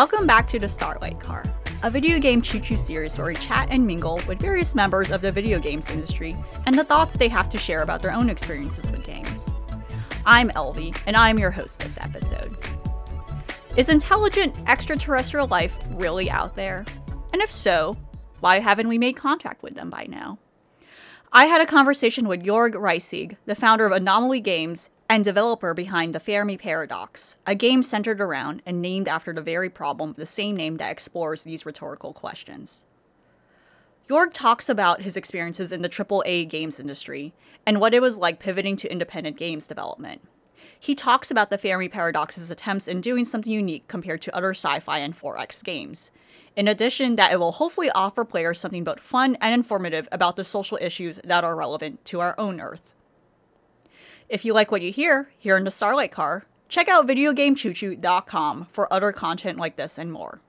Welcome back to the Starlight Car, a video game choo choo series where we chat and mingle with various members of the video games industry and the thoughts they have to share about their own experiences with games. I'm Elvie, and I'm your host this episode. Is intelligent extraterrestrial life really out there? And if so, why haven't we made contact with them by now? I had a conversation with Jorg Reisig, the founder of Anomaly Games and developer behind the Fermi Paradox, a game centered around and named after the very problem of the same name that explores these rhetorical questions. Jorg talks about his experiences in the AAA games industry and what it was like pivoting to independent games development. He talks about the Fermi Paradox's attempts in doing something unique compared to other sci fi and 4X games. In addition, that it will hopefully offer players something both fun and informative about the social issues that are relevant to our own Earth. If you like what you hear here in the Starlight Car, check out videogamechoochoo.com for other content like this and more.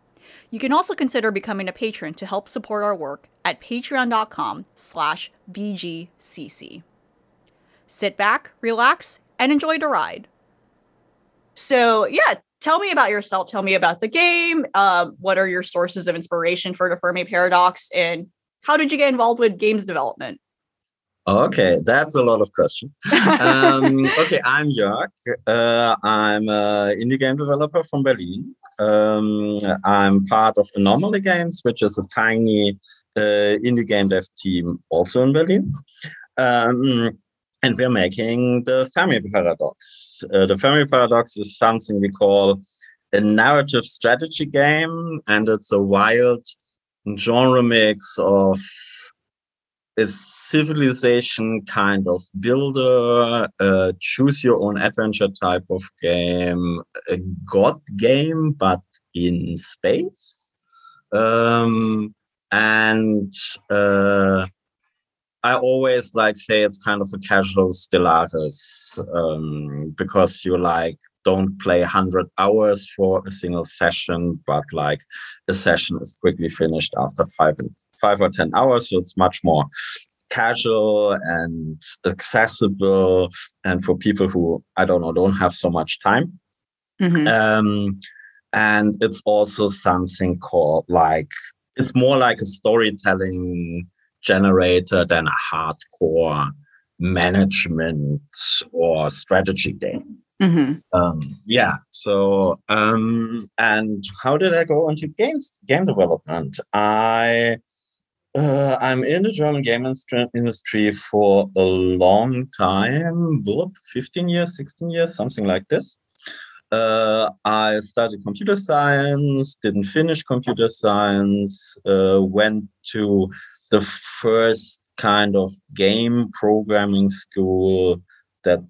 You can also consider becoming a patron to help support our work at patreon.com slash VGCC. Sit back, relax, and enjoy the ride. So, yeah, tell me about yourself. Tell me about the game. Um, what are your sources of inspiration for the Fermi Paradox? And how did you get involved with games development? Okay, that's a lot of questions. um, okay, I'm Jörg. Uh, I'm an indie game developer from Berlin. Um, I'm part of Anomaly Games, which is a tiny uh, indie game dev team also in Berlin. Um, and we're making the Fermi Paradox. Uh, the Fermi Paradox is something we call a narrative strategy game, and it's a wild genre mix of a civilization kind of builder, uh, choose your own adventure type of game, a god game, but in space. Um, and uh, I always like say it's kind of a casual Stellaris um, because you like don't play 100 hours for a single session, but like a session is quickly finished after five five or 10 hours. So it's much more casual and accessible. And for people who, I don't know, don't have so much time. Mm-hmm. Um, and it's also something called like, it's more like a storytelling generator than a hardcore management or strategy game. Mm-hmm. Um, yeah. So, um, and how did I go into games game development? I uh, I'm in the German game industry for a long time, 15 years, 16 years, something like this. Uh, I studied computer science, didn't finish computer science, uh, went to the first kind of game programming school that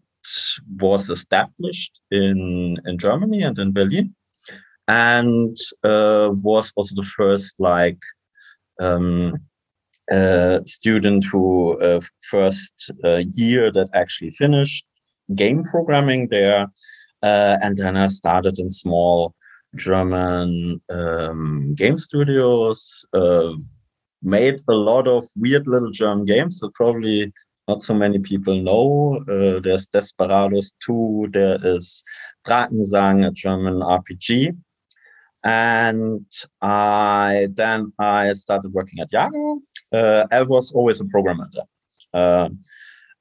was established in, in Germany and in Berlin, and uh, was also the first like um, student who uh, first uh, year that actually finished game programming there, uh, and then I started in small German um, game studios. Made a lot of weird little German games that probably not so many people know. Uh, there's Desperados 2, there is Drakensang, a German RPG and I then I started working at Yager. Uh, I was always a programmer there. Uh,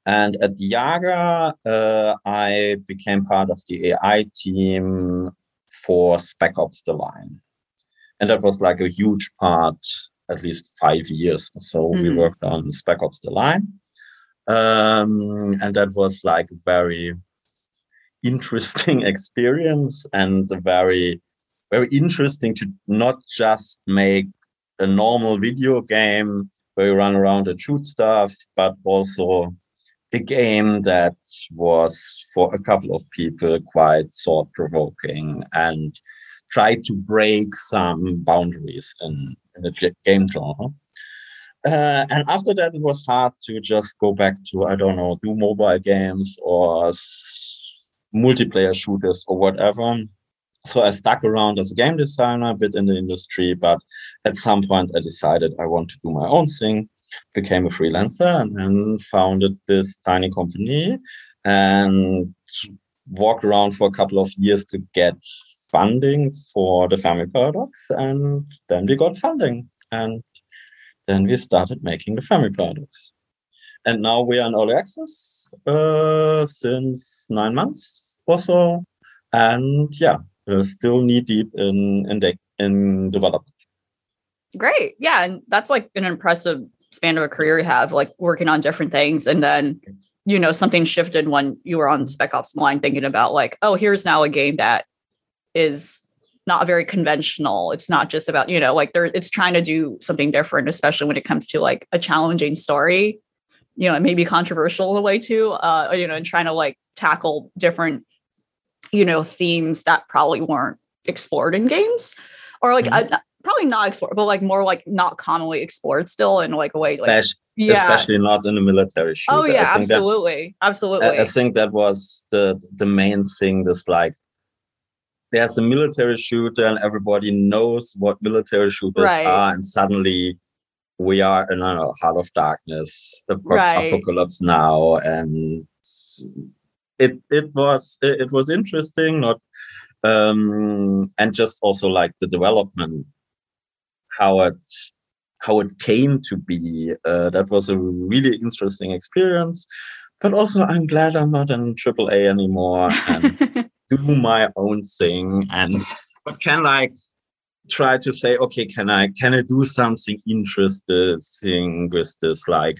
and at Yager, uh, I became part of the AI team for Spec Ops: The Line, and that was like a huge part. At least five years or so, mm-hmm. we worked on Spec Ops: The Line, um, and that was like a very interesting experience and very very interesting to not just make a normal video game where you run around and shoot stuff, but also a game that was for a couple of people quite thought provoking and tried to break some boundaries in, in the game genre. Uh, and after that, it was hard to just go back to, I don't know, do mobile games or s- multiplayer shooters or whatever so I stuck around as a game designer, a bit in the industry, but at some point I decided I want to do my own thing, became a freelancer, and then founded this tiny company and walked around for a couple of years to get funding for the Fermi Paradox, and then we got funding, and then we started making the Fermi Paradox. And now we are in early access uh, since nine months or so, and yeah, still knee deep in in, de- in development. Great, yeah, and that's like an impressive span of a career you have, like working on different things, and then you know something shifted when you were on spec ops line thinking about like oh here's now a game that is not very conventional it's not just about you know like there it's trying to do something different especially when it comes to like a challenging story you know it may be controversial in a way too uh you know and trying to like tackle different you know themes that probably weren't explored in games or like mm-hmm. uh, probably not explored but like more like not commonly explored still in like a way like yeah. especially not in a military shooter. Oh yeah, absolutely, that, absolutely. I, I, think that was the the main thing. This like, there's a military shooter, and everybody knows what military shooters right. are, and suddenly we are in a heart of darkness, the right. apocalypse now, and it it was it, was interesting, not um and just also like the development how it how it came to be. Uh, that was a really interesting experience. But also, I'm glad I'm not in AAA anymore and do my own thing. And but can like try to say, okay, can I can I do something interesting with this like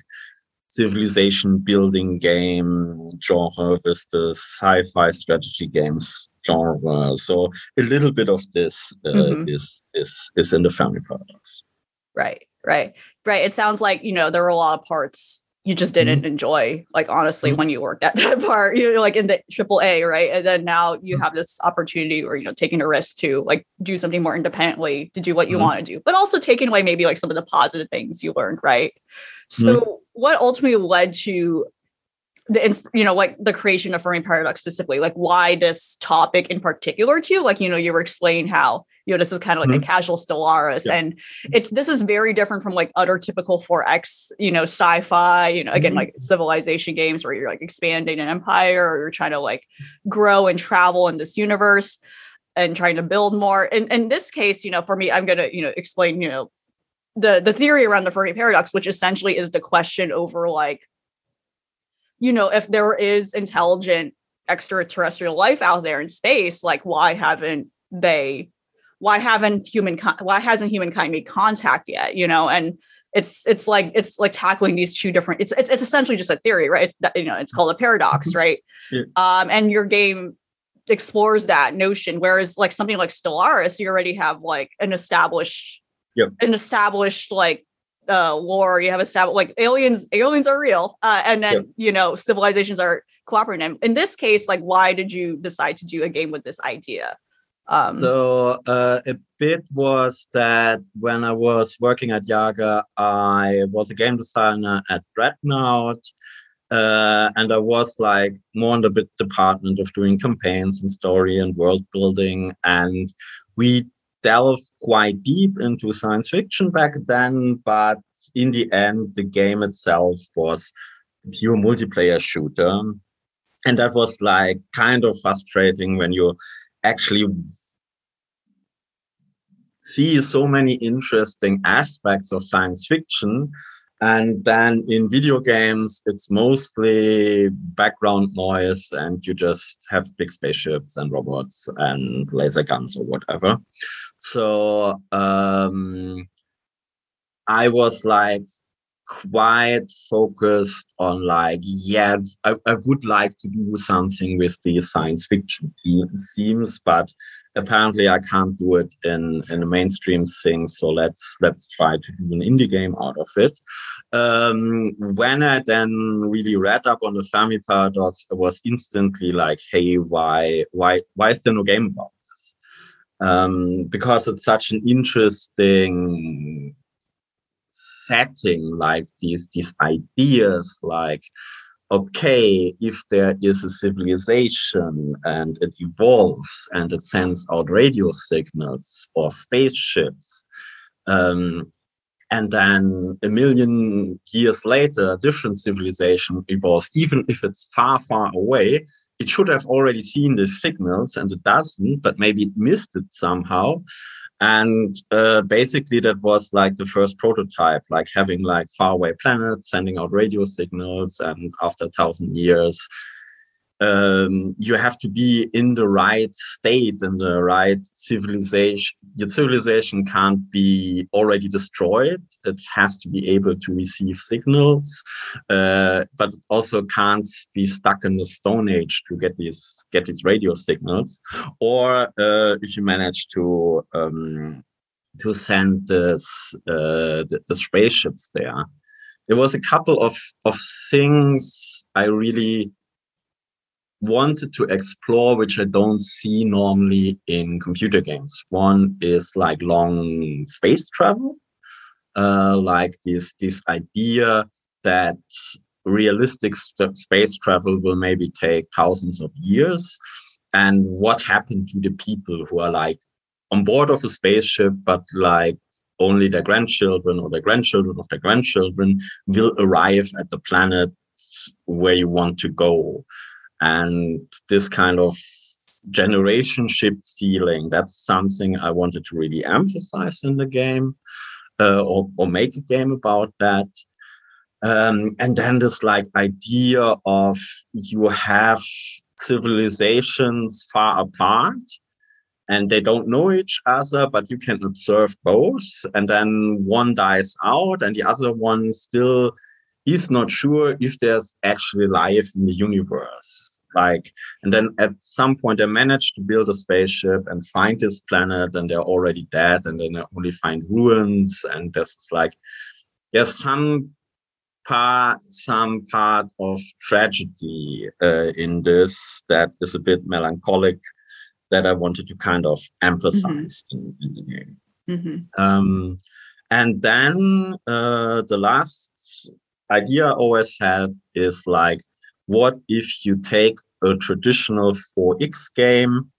civilization building game genre with the sci-fi strategy games genre? So a little bit of this uh, mm-hmm. is is is in the Fermi Paradox. Right right right it sounds like you know there are a lot of parts you just didn't mm-hmm. enjoy like honestly mm-hmm. when you worked at that part you know like in the triple a right and then now you mm-hmm. have this opportunity or you know taking a risk to like do something more independently to do what you mm-hmm. want to do but also taking away maybe like some of the positive things you learned right so mm-hmm. what ultimately led to the you know like the creation of Fermi paradox specifically like why this topic in particular to you like you know you were explaining how you know this is kind of like mm-hmm. a casual stellaris yeah. and it's this is very different from like other typical 4x you know sci-fi you know again mm-hmm. like civilization games where you're like expanding an empire or you're trying to like grow and travel in this universe and trying to build more and in this case you know for me i'm going to you know explain you know the the theory around the Fermi paradox which essentially is the question over like you know, if there is intelligent extraterrestrial life out there in space, like why haven't they why haven't human why hasn't humankind made contact yet? You know, and it's it's like it's like tackling these two different it's it's, it's essentially just a theory right that, you know it's called a paradox mm-hmm. right yeah. um and your game explores that notion whereas like something like stellaris you already have like an established yep. an established like uh, lore, you have established like aliens. Aliens are real, uh, and then yep. you know civilizations are cooperating. And in this case, like, why did you decide to do a game with this idea? Um, so uh, a bit was that when I was working at Yager, I was a game designer at Dreadnought. Uh, and I was like more in the bit department of doing campaigns and story and world building. And we delved quite deep into science fiction back then, but in the end, the game itself was pure multiplayer shooter. And that was like kind of frustrating when you actually see so many interesting aspects of science fiction. And then in video games, it's mostly background noise, and you just have big spaceships and robots and laser guns or whatever. So um, I was like quite focused on like, yeah, I, I would like to do something with the science fiction themes, but apparently I can't do it in in a mainstream thing. So let's let's try to do an indie game out of it. Um, when I then really read up on the Fermi paradox, I was instantly like, hey, why why why is there no game about? This? Um, because it's such an interesting setting like these these ideas like okay if there is a civilization and it evolves and it sends out radio signals or spaceships um, and then a million years later a different civilization evolves even if it's far far away it should have already seen the signals and it doesn't, but maybe it missed it somehow. And uh, basically, that was like the first prototype, like having like faraway planets sending out radio signals. And after a thousand years, um, you have to be in the right state and the right civilization. Your civilization can't be already destroyed. It has to be able to receive signals, uh, but also can't be stuck in the Stone Age to get these get these radio signals. Or uh, if you manage to um, to send this, uh, the, the spaceships there, there was a couple of of things I really wanted to explore, which I don't see normally in computer games. One is like long space travel, uh, like this this idea that realistic st- space travel will maybe take thousands of years, and what happened to the people who are like on board of a spaceship, but like only their grandchildren or their grandchildren of their grandchildren will arrive at the planet where you want to go and this kind of generationship feeling that's something i wanted to really emphasize in the game uh, or, or make a game about that. Um, and then this like idea of you have civilizations far apart and they don't know each other but you can observe both. And then one dies out and the other one still is not sure if there's actually life in the universe like and then at some point they manage to build a spaceship and find this planet and they're already dead and then they only find ruins and this is like there's some part some part of tragedy uh, in this that is a bit melancholic that i wanted to kind of emphasize mm-hmm. in, in, the game mm-hmm. um, and then uh, the last idea i always had is like what if you take a traditional 4X game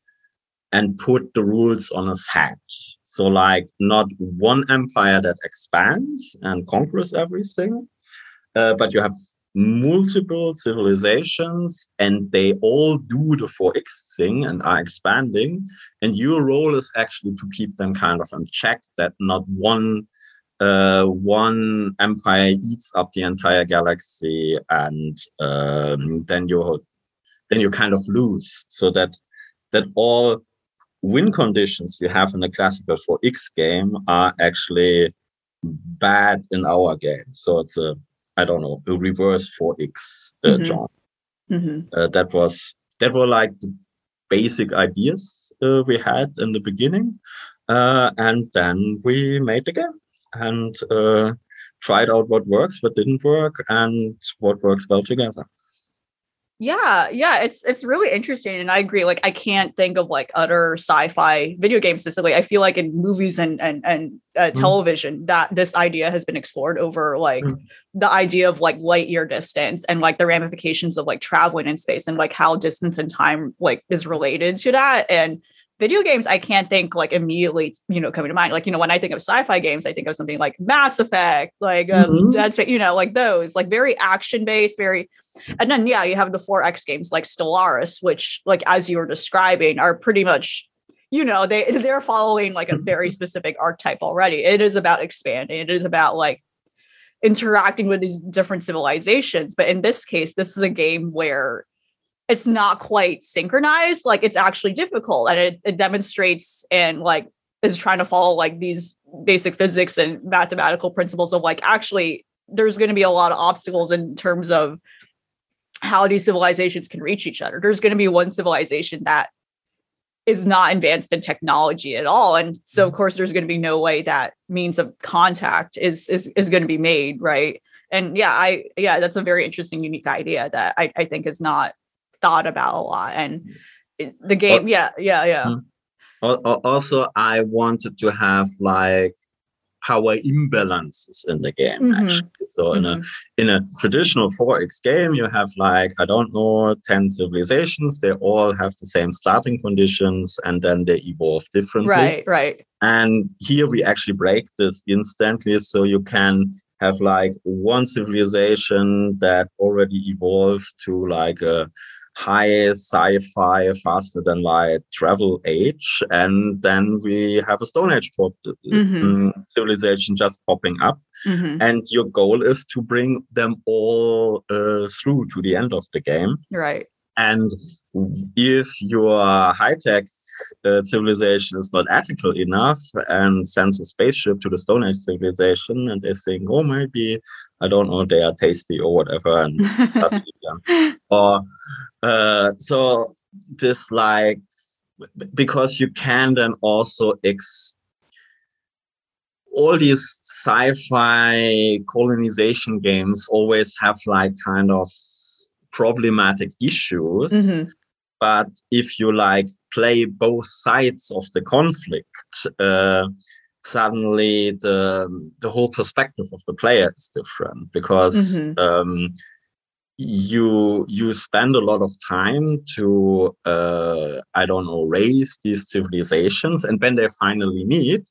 and put the rules on its head? So, like, not one empire that expands and conquers everything, uh, but you have multiple civilizations and they all do the 4x thing and are expanding and your role is actually to keep them kind of in check that not one uh, one empire eats up the entire galaxy, and um, then you then you kind of lose. So that that all win conditions you have in a classical 4x game are actually bad in our game. So it's a I don't know a reverse 4x uh, mm-hmm. Mm-hmm. Uh, that was that were like the basic ideas uh, we had in the beginning, uh, and then we made the game and uh, tried out what works, what didn't work, and what works well together. Yeah, yeah, it's it's really interesting, and I agree. Like, I can't think of like utter sci-fi video games specifically. I feel like in movies and and and uh, mm. television that this idea has been explored over like mm. the idea of like light year distance and like the ramifications of like traveling in space and like how distance and time like is related to that and video games i can't think like immediately you know coming to mind. Like you know when i think of sci-fi games i think of something like mass effect like um, mm-hmm. dead space you know like those like very action based very and then yeah you have the 4x games like stellaris which like as you were describing are pretty much you know they they're following like a very specific archetype already. It is about expanding. It is about like interacting with these different civilizations. But in this case this is a game where it's not quite synchronized like it's actually difficult and it, it demonstrates and like is trying to follow like these basic physics and mathematical principles of like actually there's going to be a lot of obstacles in terms of how these civilizations can reach each other there's going to be one civilization that is not advanced in technology at all and so of mm-hmm. course there's going to be no way that means of contact is is, is going to be made right and yeah i yeah that's a very interesting unique idea that i, I think is not thought about a lot and the game yeah yeah yeah mm-hmm. also i wanted to have like power imbalances in the game mm-hmm. actually so mm-hmm. in a in a traditional 4x game you have like i don't know 10 civilizations they all have the same starting conditions and then they evolve differently right right and here we actually break this instantly so you can have like one civilization that already evolved to like a high sci-fi, faster than light travel age, and then we have a Stone Age mm-hmm. civilization just popping up, mm-hmm. and your goal is to bring them all uh, through to the end of the game. Right. And if your high tech uh, civilization is not ethical enough and sends a spaceship to the Stone Age civilization, and they think, oh, maybe I don't know, they are tasty or whatever, and start them. Or uh, so this like because you can then also ex all these sci-fi colonization games always have like kind of problematic issues. Mm-hmm. But if you like play both sides of the conflict, uh, suddenly the the whole perspective of the player is different because mm-hmm. um, you you spend a lot of time to uh, I don't know raise these civilizations, and when they finally meet,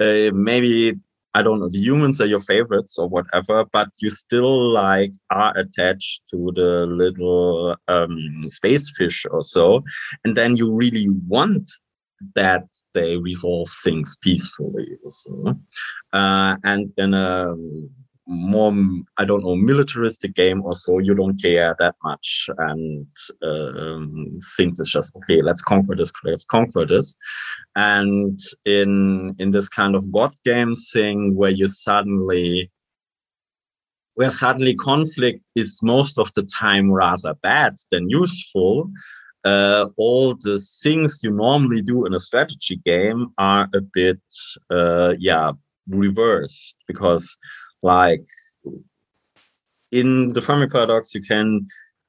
uh, maybe I don't know, the humans are your favorites or whatever, but you still like are attached to the little um, space fish or so. And then you really want that they resolve things peacefully. So. Uh, and in a more i don't know militaristic game or so you don't care that much and um, think it's just okay let's conquer this let's conquer this and in in this kind of god game thing where you suddenly where suddenly conflict is most of the time rather bad than useful uh, all the things you normally do in a strategy game are a bit uh, yeah reversed because like in the Fermi paradox, you can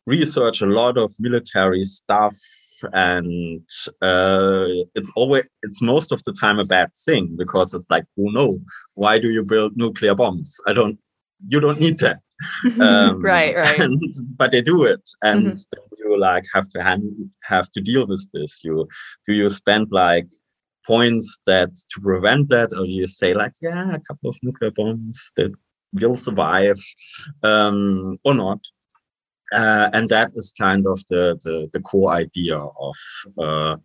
research a lot of military stuff and uh, it's always it's most of the time a bad thing because it's like oh no why do you build nuclear bombs? I don't you don't need that. Um, right. right and, but they do it and mm-hmm. Like have to hand, have to deal with this you do you spend like points that to prevent that or you say like yeah a couple of nuclear bombs that will survive um, or not. Uh, and that is kind of the, the, the core idea of, uh,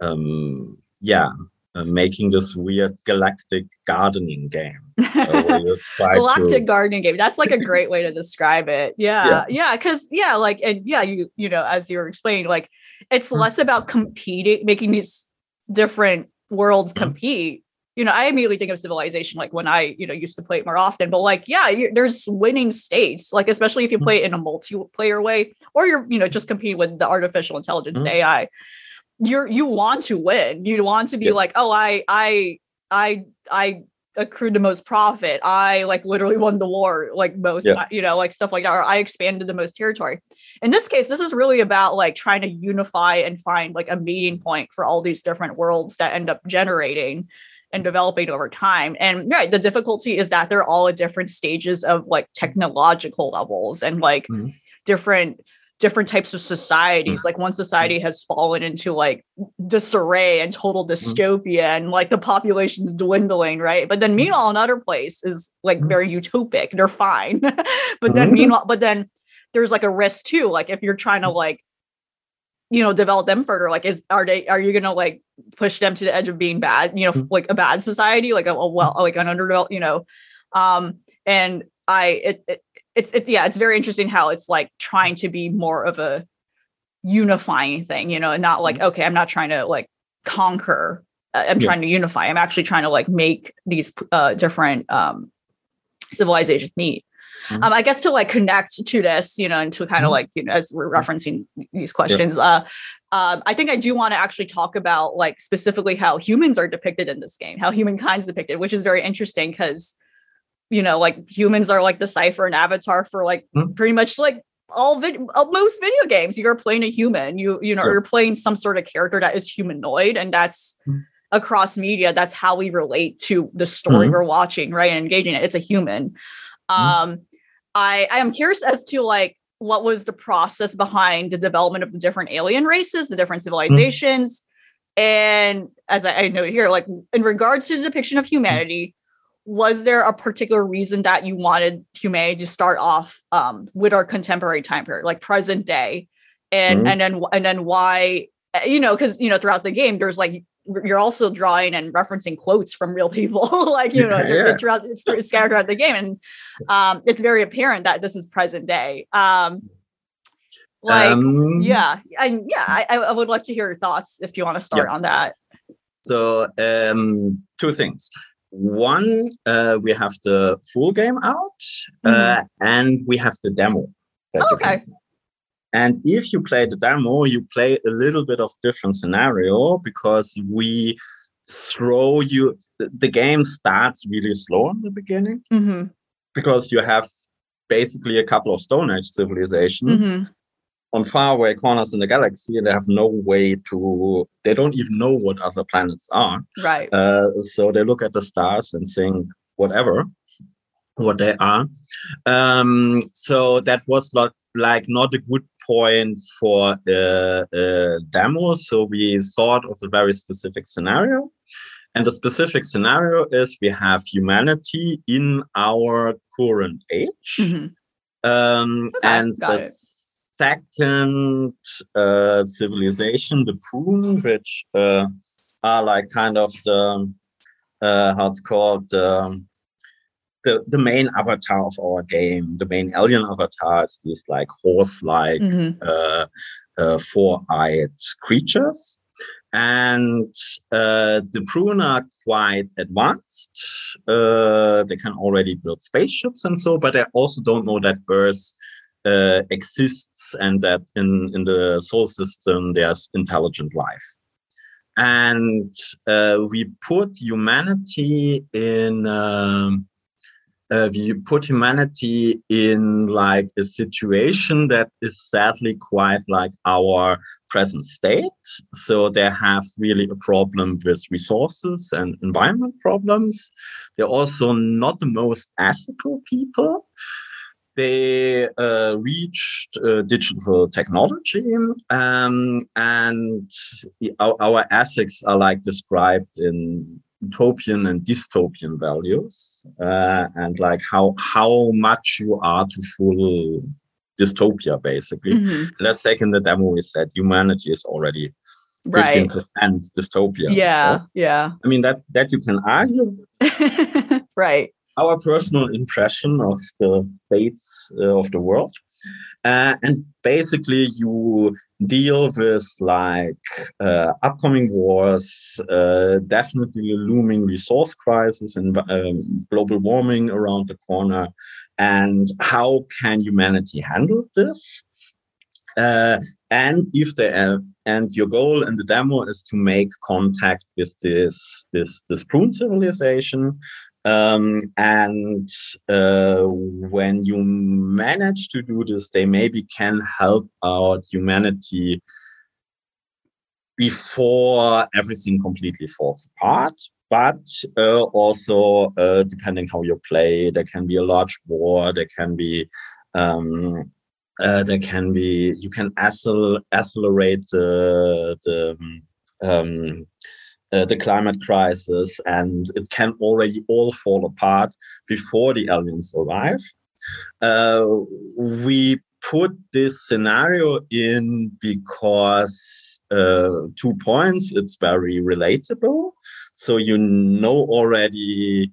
um, yeah, uh, making this weird galactic gardening game. Uh, galactic to... gardening game. That's like a great way to describe it. Yeah, yeah, because yeah, yeah, like and yeah, you you know, as you were explaining, like it's mm-hmm. less about competing, making these different worlds mm-hmm. compete, you know, I immediately think of civilization like when I, you know, used to play it more often. But like, yeah, there's winning states, like especially if you mm-hmm. play it in a multiplayer way, or you're, you know, just competing with the artificial intelligence, mm-hmm. AI. You're you want to win. You want to be yeah. like, oh, I, I, I, I accrued the most profit. I like literally won the war, like most, yeah. you know, like stuff like that. Or I expanded the most territory. In this case, this is really about like trying to unify and find like a meeting point for all these different worlds that end up generating and developing over time. And right, the difficulty is that they're all at different stages of like technological levels and like mm-hmm. different different types of societies. Mm-hmm. Like one society mm-hmm. has fallen into like disarray and total mm-hmm. dystopia mm-hmm. and like the population's dwindling, right? But then mm-hmm. meanwhile, another place is like mm-hmm. very utopic. They're fine. but then meanwhile, but then there's like a risk too. Like if you're trying to like you know develop them further like is are they are you gonna like push them to the edge of being bad you know mm-hmm. like a bad society like a, a well like an underdeveloped you know um and i it, it it's it, yeah it's very interesting how it's like trying to be more of a unifying thing you know and not like mm-hmm. okay i'm not trying to like conquer uh, i'm yeah. trying to unify i'm actually trying to like make these uh different um civilizations meet Mm-hmm. Um, I guess to like connect to this, you know, and to kind of mm-hmm. like, you know, as we're referencing these questions, uh, um, I think I do want to actually talk about like specifically how humans are depicted in this game, how humankind's depicted, which is very interesting because, you know, like humans are like the cipher and avatar for like mm-hmm. pretty much like all vid- uh, most video games. You're playing a human, you you know, sure. you're playing some sort of character that is humanoid, and that's mm-hmm. across media. That's how we relate to the story mm-hmm. we're watching, right? And engaging it. It's a human. Mm-hmm. Um, I I am curious as to like what was the process behind the development of the different alien races, the different mm-hmm. civilizations. And as I, I noted here, like in regards to the depiction of humanity, was there a particular reason that you wanted humanity to start off um, with our contemporary time period, like present day, and mm-hmm. and then and then why you know because you know throughout the game there's like you're also drawing and referencing quotes from real people like you know yeah. throughout it's scattered throughout the game and um it's very apparent that this is present day um like um, yeah and yeah I, I would like to hear your thoughts if you want to start yeah. on that so um two things one uh we have the full game out uh, mm-hmm. and we have the demo okay and if you play the demo, you play a little bit of different scenario because we throw you the game starts really slow in the beginning mm-hmm. because you have basically a couple of Stone Age civilizations mm-hmm. On faraway corners in the galaxy, and they have no way to. They don't even know what other planets are. Right. Uh, so they look at the stars and think whatever what they are. Um, so that was not like not a good point for a, a demo. So we thought of a very specific scenario. And the specific scenario is we have humanity in our current age. Mm-hmm. Um, okay, and the. Second uh, civilization, the Prune, which uh, are like kind of the, uh, how it's called, um, the, the main avatar of our game, the main alien avatar is these like horse-like mm-hmm. uh, uh, four-eyed creatures. And uh, the Prune are quite advanced. Uh, they can already build spaceships and so, but they also don't know that Earth uh, exists and that in, in the solar system there's intelligent life and uh, we put humanity in um, uh, we put humanity in like a situation that is sadly quite like our present state. So they have really a problem with resources and environment problems. They're also not the most ethical people. They uh, reached uh, digital technology, um, and our, our ethics are like described in utopian and dystopian values uh, and like how how much you are to full dystopia basically mm-hmm. let's take in the demo we said humanity is already 15% right. dystopia yeah right? yeah i mean that that you can argue right our personal impression of the fates uh, of the world uh, and basically you deal with like uh, upcoming wars, uh, definitely looming resource crisis and um, global warming around the corner. And how can humanity handle this? Uh, and if they have, and your goal in the demo is to make contact with this this this prune civilization um, and uh, when you manage to do this, they maybe can help out humanity before everything completely falls apart. But uh, also, uh, depending how you play, there can be a large war. There can be um, uh, there can be you can accel- accelerate the the um, uh, the climate crisis, and it can already all fall apart before the aliens arrive. Uh, we put this scenario in because uh, two points it's very relatable so you know already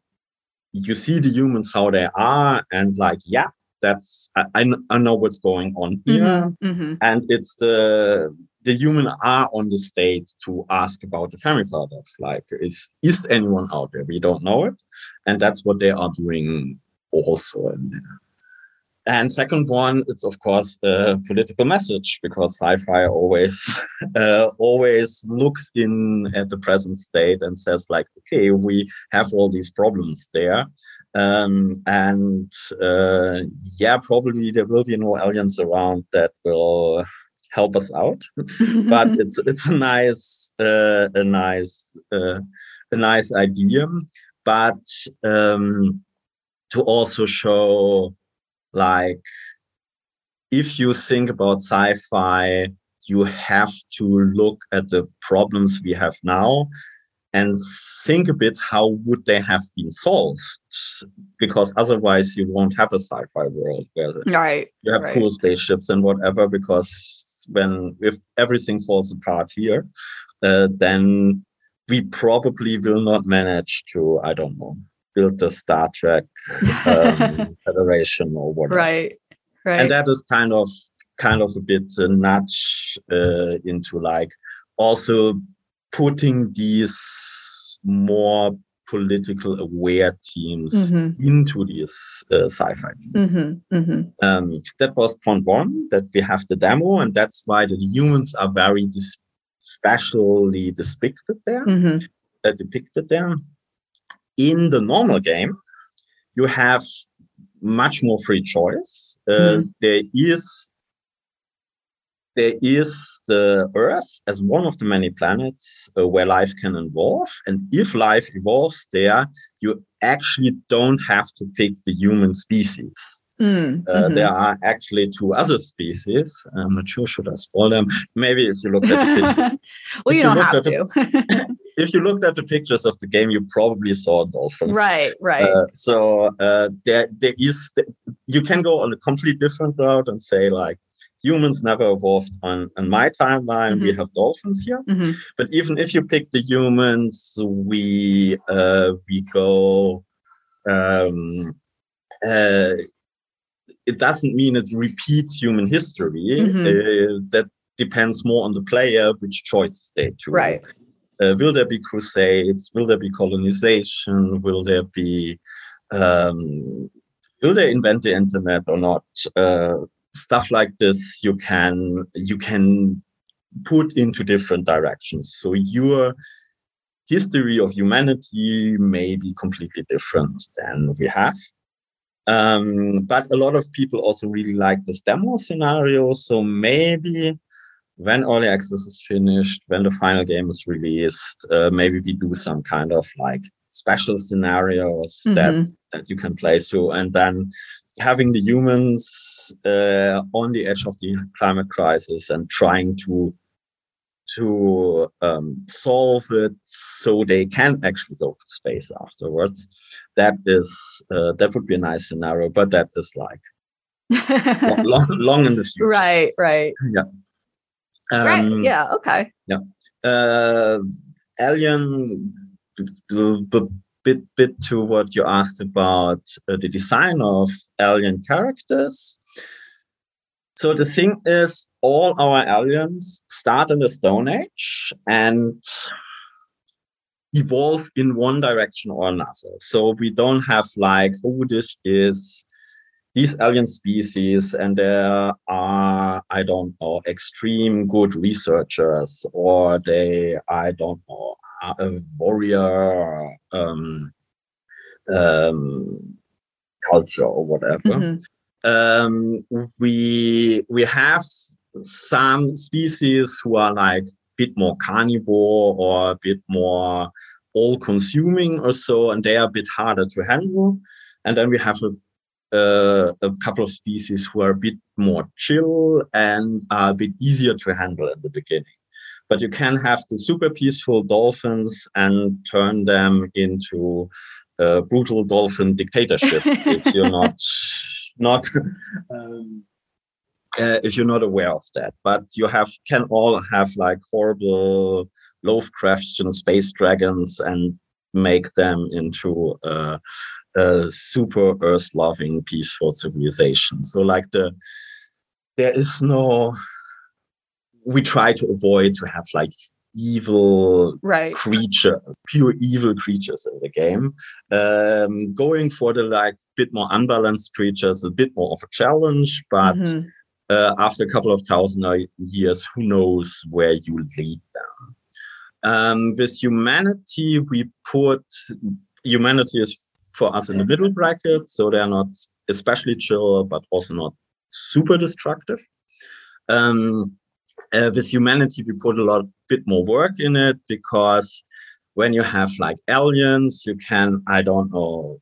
you see the humans how they are and like yeah that's i, I know what's going on here mm-hmm, mm-hmm. and it's the the human are on the state to ask about the Fermi paradox. Like, is is anyone out there? We don't know it, and that's what they are doing also. And second one, it's of course a political message because sci-fi always uh, always looks in at the present state and says like, okay, we have all these problems there, um, and uh, yeah, probably there will be no aliens around that will help us out. but it's it's a nice uh, a nice uh, a nice idea. But um, to also show like if you think about sci-fi, you have to look at the problems we have now and think a bit how would they have been solved because otherwise you won't have a sci-fi world where right you have right. cool spaceships and whatever because when if everything falls apart here, uh, then we probably will not manage to, I don't know, build the Star Trek um, Federation or whatever. Right. Right. And that is kind of kind of a bit a nudge uh, into like also putting these more political aware teams mm-hmm. into this uh, sci-fi. Mm-hmm. Mm-hmm. Um, that was point one that we have the demo, and that's why the humans are very dis- specially depicted there. Mm-hmm. Uh, depicted there. In the normal game, you have much more free choice. Uh, mm-hmm. there is there is the Earth as one of the many planets uh, where life can evolve. And if life evolves there, you actually don't have to pick the human species. Mm, uh, mm-hmm. There are actually two other species. I'm not sure should I spoil them. Maybe if you look at the picture. well, you, you don't have to. The, if you looked at the pictures of the game, you probably saw a dolphin. Right, right. Uh, so uh, there, there is. You can go on a completely different route and say like, humans never evolved on, on my timeline. Mm-hmm. We have dolphins here. Mm-hmm. But even if you pick the humans, we uh, we go. Um, uh, it doesn't mean it repeats human history. Mm-hmm. Uh, that depends more on the player which choices they choose Right. Uh, will there be crusades? Will there be colonization? Will there be um, will they invent the internet or not? Uh, stuff like this you can you can put into different directions. So your history of humanity may be completely different than we have. Um, but a lot of people also really like this demo scenario. So maybe when early access is finished when the final game is released uh, maybe we do some kind of like special scenarios mm-hmm. that that you can play through. And then having the humans uh, on the edge of the climate crisis and trying to to um, solve it so they can actually go to space afterwards. That is uh, that would be a nice scenario, but that is like long, long, long, in the future. Right, right. Yeah. Um, right. Yeah. Okay. Yeah. Uh, Alien bit bit to what you asked about uh, the design of alien characters. So the thing is, all our aliens start in the Stone Age and evolve in one direction or another. So we don't have like, oh, this is these alien species, and there are, I don't know, extreme good researchers, or they, I don't know, a warrior um, um, culture or whatever. Mm-hmm. Um, we we have some species who are like a bit more carnivore or a bit more all-consuming or so, and they are a bit harder to handle. And then we have a uh, a couple of species who are a bit more chill and are a bit easier to handle in the beginning but you can have the super peaceful dolphins and turn them into a brutal dolphin dictatorship if you're not not um, uh, if you're not aware of that. But you have can all have like horrible Lovecraftian space dragons and make them into a, a super Earth loving peaceful civilization. So like the there is no we try to avoid to have like evil right. creature, pure evil creatures in the game. Um, going for the like bit more unbalanced creatures, a bit more of a challenge, but mm-hmm. uh, after a couple of thousand years, who knows where you lead them. Um, with humanity, we put humanity is for us in the middle bracket, so they're not especially chill, but also not super destructive. Um, uh, with humanity, we put a lot bit more work in it because when you have like aliens, you can I don't know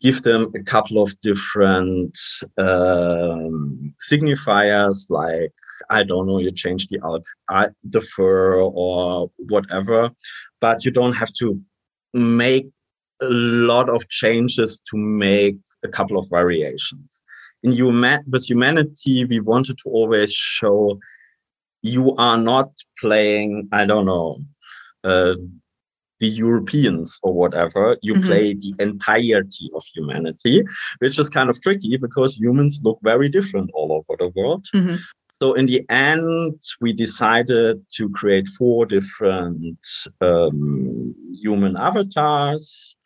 give them a couple of different um, signifiers like I don't know you change the alk the fur or whatever, but you don't have to make a lot of changes to make a couple of variations. In human with humanity, we wanted to always show you are not playing, I don't know, uh, the Europeans or whatever. You mm-hmm. play the entirety of humanity, which is kind of tricky because humans look very different all over the world. Mm-hmm. So in the end, we decided to create four different um, human avatars.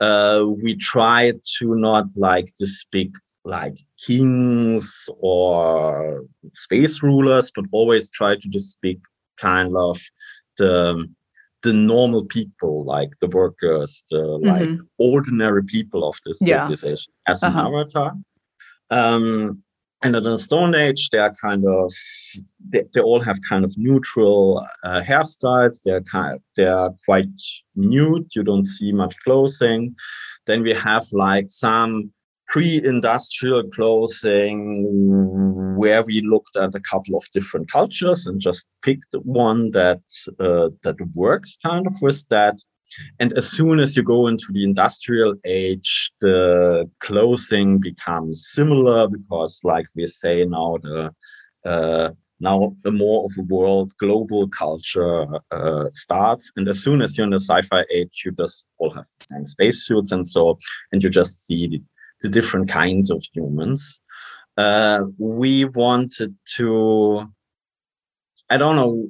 Uh, we tried to not like depict like kings or space rulers, but always try to depict kind of the the normal people, like the workers, the mm-hmm. like ordinary people of this yeah. civilization as uh-huh. an avatar. Um, and in the Stone Age, they are kind of they, they all have kind of neutral uh, hairstyles. They're kind of, they are quite nude. You don't see much clothing. Then we have like some pre-industrial clothing where we looked at a couple of different cultures and just picked one that uh, that works kind of with that and as soon as you go into the industrial age, the clothing becomes similar because, like we say now, the uh, now a more of a world global culture uh, starts. And as soon as you're in the sci-fi age, you just all have the same spacesuits and so, and you just see the, different kinds of humans. Uh, we wanted to, I don't know,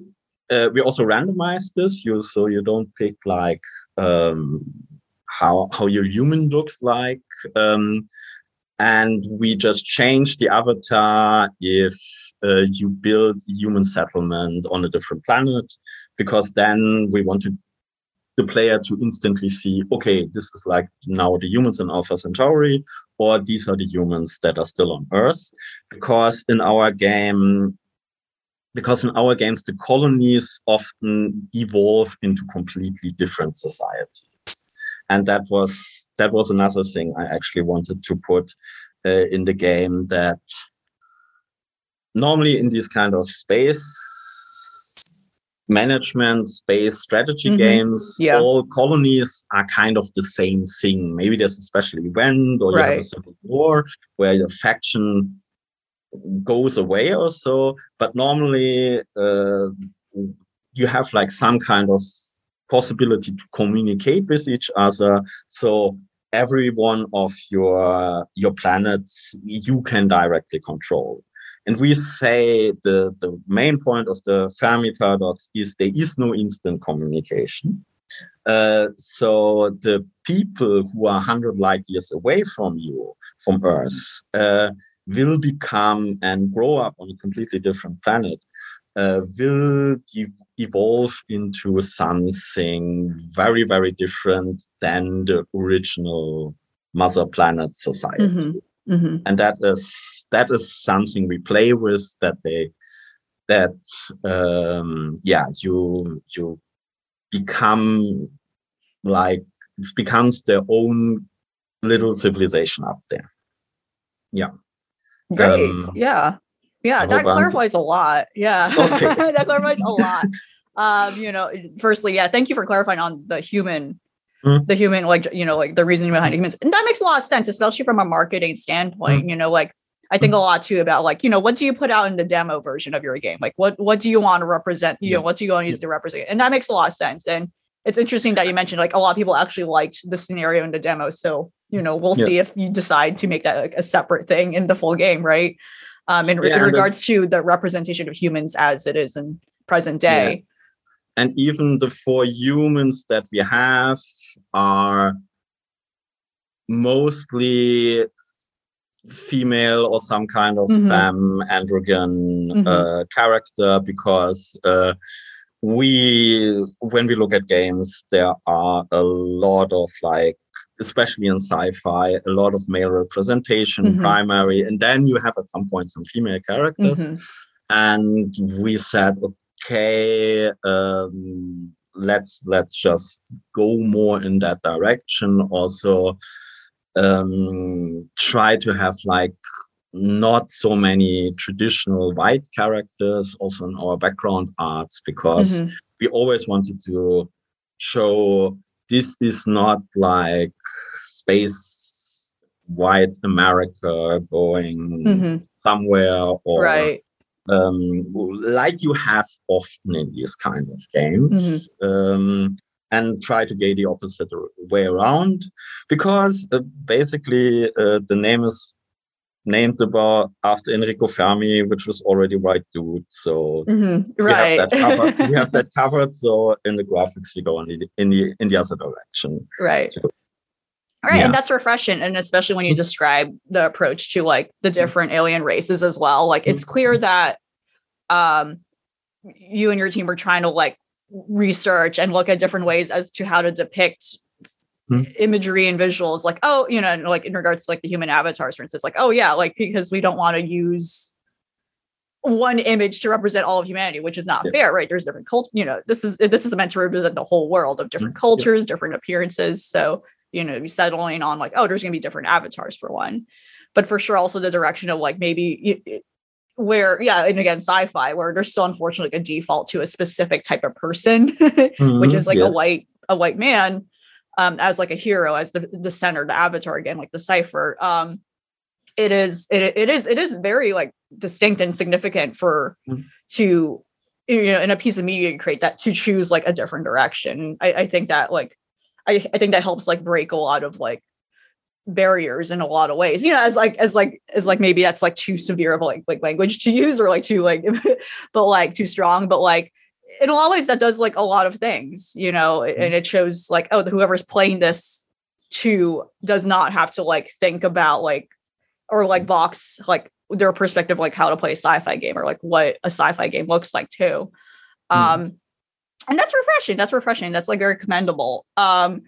uh, we also randomized this. You so you don't pick like um, how how your human looks like. Um, and we just change the avatar if uh, you build human settlement on a different planet because then we want the player to instantly see okay this is like now the humans in alpha centauri or these are the humans that are still on earth. Because in our game because in our games the colonies often evolve into completely different societies. And that was that was another thing i actually wanted to put uh, in the game that normally in these kind of space management space strategy mm-hmm. games yeah. all colonies are kind of the same thing maybe there's a special event or you have a civil war where the faction goes away or so but normally uh, you have like some kind of possibility to communicate with each other so every one of your your planets you can directly control and we say the the main point of the fermi paradox is there is no instant communication uh, so the people who are 100 light years away from you from earth uh, will become and grow up on a completely different planet uh, will evolve into something very very different than the original mother planet society mm-hmm. Mm-hmm. and that is that is something we play with that they that um yeah you you become like it becomes their own little civilization up there yeah Great. Um, yeah. Yeah. That clarifies a lot. Yeah. Okay. that clarifies a lot. Um, you know, firstly, yeah, thank you for clarifying on the human, mm. the human, like, you know, like the reasoning behind humans. And that makes a lot of sense, especially from a marketing standpoint. Mm. You know, like I think a lot too about like, you know, what do you put out in the demo version of your game? Like what what do you want to represent? You yeah. know, what do you want to use yeah. to represent? And that makes a lot of sense. And it's interesting that you mentioned like a lot of people actually liked the scenario in the demo. So you know we'll yeah. see if you decide to make that like a separate thing in the full game right um in, in regards the, to the representation of humans as it is in present day and even the four humans that we have are mostly female or some kind of mm-hmm. femme androgen mm-hmm. uh, character because uh, we when we look at games there are a lot of like especially in sci-fi, a lot of male representation, mm-hmm. primary, and then you have at some point some female characters. Mm-hmm. And we said, okay, um, let's let's just go more in that direction. Also, um, try to have like not so many traditional white characters also in our background arts because mm-hmm. we always wanted to show this is not like space white America going mm-hmm. somewhere or right. Um, like you have often in these kind of games. Mm-hmm. Um, and try to get the opposite way around because uh, basically uh, the name is named about after Enrico Fermi, which was already white dude. So mm-hmm. we have that covered. we have that covered. So in the graphics, we go in the in the in the other direction. Right. So, all right, yeah. and that's refreshing, and especially when you describe the approach to like the different alien races as well. Like it's clear that um you and your team are trying to like research and look at different ways as to how to depict hmm. imagery and visuals like oh you know like in regards to like the human avatars for instance like oh yeah like because we don't want to use one image to represent all of humanity which is not yeah. fair right there's different culture you know this is this is meant to represent the whole world of different mm-hmm. cultures yeah. different appearances so you know be settling on like oh there's going to be different avatars for one but for sure also the direction of like maybe where yeah and again sci-fi where there's still unfortunately like a default to a specific type of person mm-hmm, which is like yes. a white a white man um as like a hero as the the center the avatar again like the cipher um it is it, it is it is very like distinct and significant for mm-hmm. to you know in a piece of media to create that to choose like a different direction I, I think that like I, I think that helps like break a lot of like barriers in a lot of ways you know as like as like as like maybe that's like too severe of like like language to use or like too like but like too strong but like in a lot of ways that does like a lot of things you know mm-hmm. and it shows like oh whoever's playing this to does not have to like think about like or like box like their perspective like how to play a sci-fi game or like what a sci-fi game looks like too mm. um and that's refreshing that's refreshing that's like very commendable um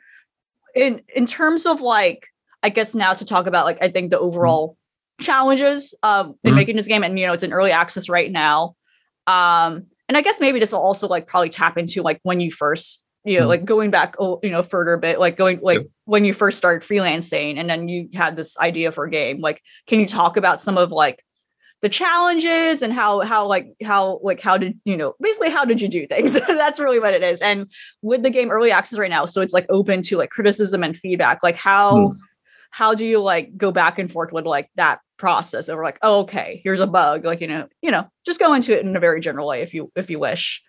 in in terms of like I guess now to talk about like I think the overall mm-hmm. challenges um, in mm-hmm. making this game, and you know it's in early access right now. Um, and I guess maybe this will also like probably tap into like when you first you know mm-hmm. like going back oh, you know further a bit like going like yep. when you first started freelancing and then you had this idea for a game like can you talk about some of like the challenges and how how like how like how did you know basically how did you do things? That's really what it is. And with the game early access right now so it's like open to like criticism and feedback like how mm how do you like go back and forth with like that process of like oh, okay here's a bug like you know you know just go into it in a very general way if you if you wish.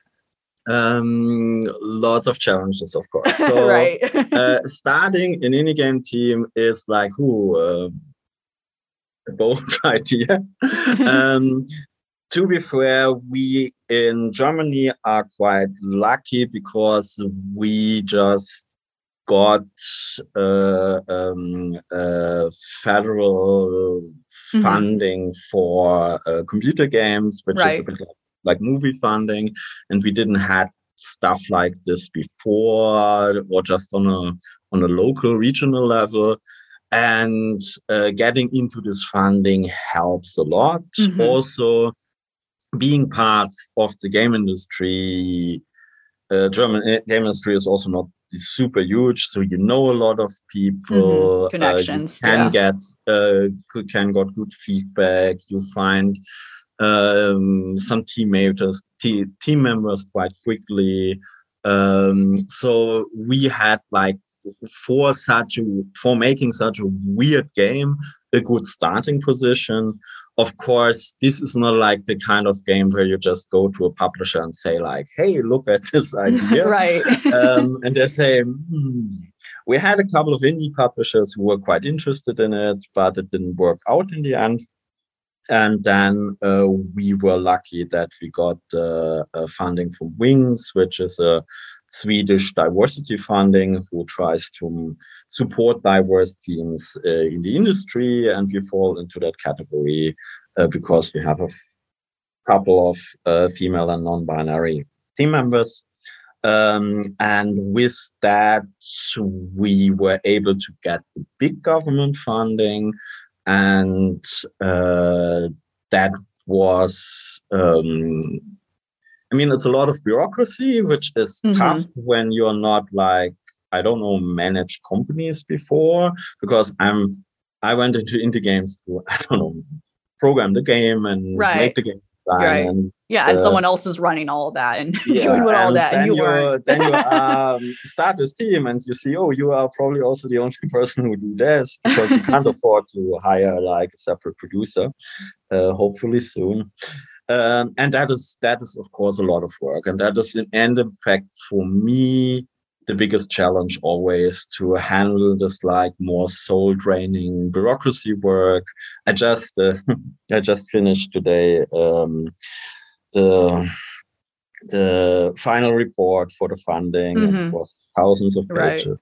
Um lots of challenges of course. So right. uh, starting an indie game team is like who uh, a bold idea um to be fair, we in Germany are quite lucky because we just got uh, um, uh, federal mm-hmm. funding for uh, computer games, which right. is a bit like, like, movie funding, and we didn't have stuff like this before, or just on a on a local regional level. And uh, getting into this funding helps a lot. Mm-hmm. Also, being part of the game industry uh, German uh, game industry is also not super huge, so you know a lot of people. Mm-hmm. Connections uh, can yeah. get uh, can get good feedback. You find um, some teammates, t- team members quite quickly. Um, so we had like for such a for making such a weird game a good starting position of course, this is not like the kind of game where you just go to a publisher and say, like, hey, look at this idea. right. um, and they say, hmm. we had a couple of indie publishers who were quite interested in it, but it didn't work out in the end. And then uh, we were lucky that we got uh, funding from Wings, which is a Swedish diversity funding who tries to support diverse teams uh, in the industry, and we fall into that category uh, because we have a couple of uh, female and non-binary team members. Um, and with that, we were able to get the big government funding, and uh, that was um, I mean, it's a lot of bureaucracy, which is mm-hmm. tough when you're not like I don't know manage companies before because I'm I went into indie games to I don't know program the game and right. make the game right. and yeah, and uh, someone else is running all of that and yeah, doing all that, and you, you then you um, start this team, and you see, oh, you are probably also the only person who do this because you can't afford to hire like a separate producer. Uh, hopefully soon. Um, and that is that is of course a lot of work and that is in end in fact for me the biggest challenge always to handle this like more soul draining bureaucracy work i just uh, i just finished today um, the the final report for the funding mm-hmm. it was thousands of pages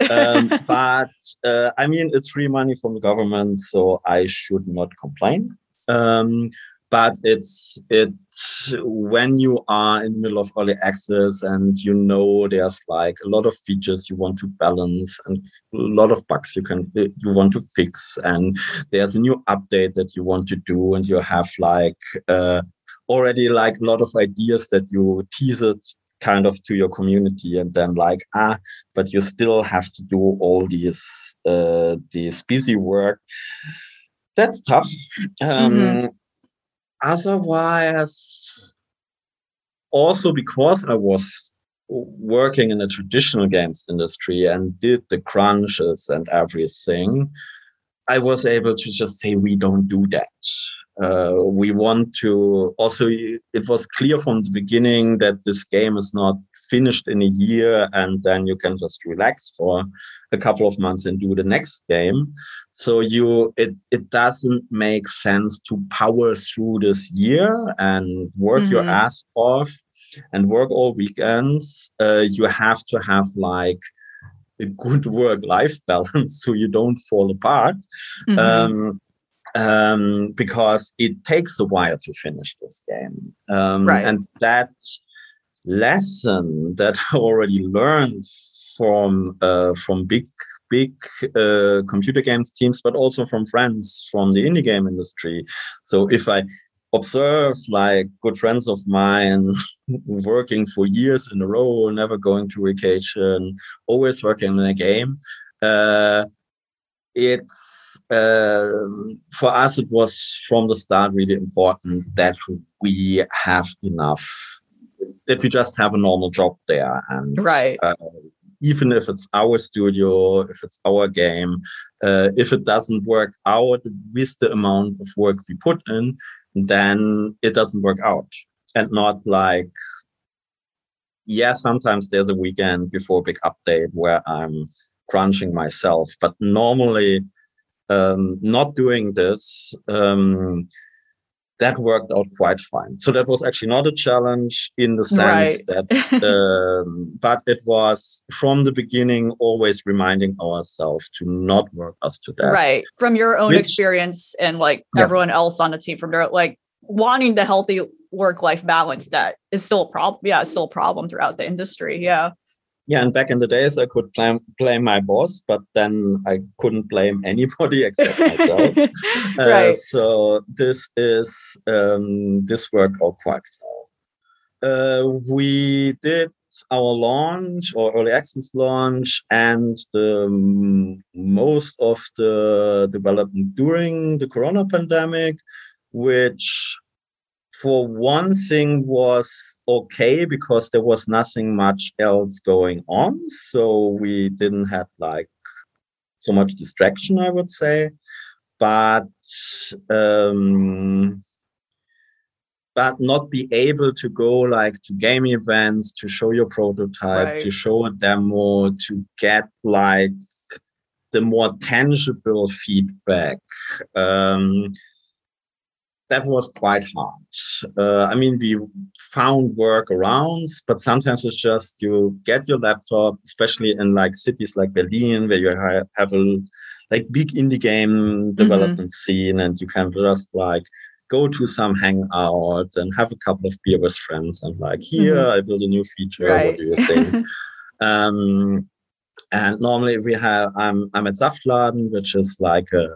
right. um, but uh, I mean, it's free money from the government, so I should not complain. Um, but it's it's when you are in the middle of early access and you know there's like a lot of features you want to balance and a lot of bugs you can you want to fix and there's a new update that you want to do and you have like uh, already like a lot of ideas that you tease it kind of to your community and then like ah but you still have to do all these uh this busy work. That's tough. Um mm-hmm otherwise, also because I was working in the traditional games industry and did the crunches and everything, I was able to just say, we don't do that. Uh, we want to also, it was clear from the beginning that this game is not finished in a year and then you can just relax for a couple of months and do the next game so you it it doesn't make sense to power through this year and work mm-hmm. your ass off and work all weekends uh, you have to have like a good work life balance so you don't fall apart mm-hmm. um, um, because it takes a while to finish this game um, right. and that lesson that I already learned from uh, from big big uh, computer games teams, but also from friends from the indie game industry. So if I observe like good friends of mine working for years in a row, never going to vacation, always working in a game. Uh, it's uh, for us it was from the start really important that we have enough that we just have a normal job there and right. uh, even if it's our studio if it's our game uh, if it doesn't work out with the amount of work we put in then it doesn't work out. And not like yeah sometimes there's a weekend before a big update where i'm crunching myself but normally um, not doing this um, that worked out quite fine. So that was actually not a challenge in the sense right. that, um, but it was from the beginning always reminding ourselves to not work us to death. Right. From your own Which, experience and like yeah. everyone else on the team, from their like wanting the healthy work life balance that is still a problem. Yeah, it's still a problem throughout the industry. Yeah yeah, and back in the days, I could blame, blame my boss, but then I couldn't blame anybody except myself. Uh, right. Uh, so this is um, this worked out quite well. Uh, we did our launch or early access launch and the um, most of the development during the corona pandemic which for one thing was okay because there was nothing much else going on. So we didn't have like so much distraction i would say. But um but not be able to go like to game events to show your prototype right. to show a demo to get like the more tangible feedback. Um that was quite hard. Uh, I mean, we found workarounds, but sometimes it's just you get your laptop, especially in like cities like Berlin, where you have a like big indie game mm-hmm. development mm-hmm. scene, and you can just like go to some hangout and have a couple of beer with friends and like here mm-hmm. I build a new feature. Right. What do you think? um, and normally we have I'm I'm at Saftladen, which is like a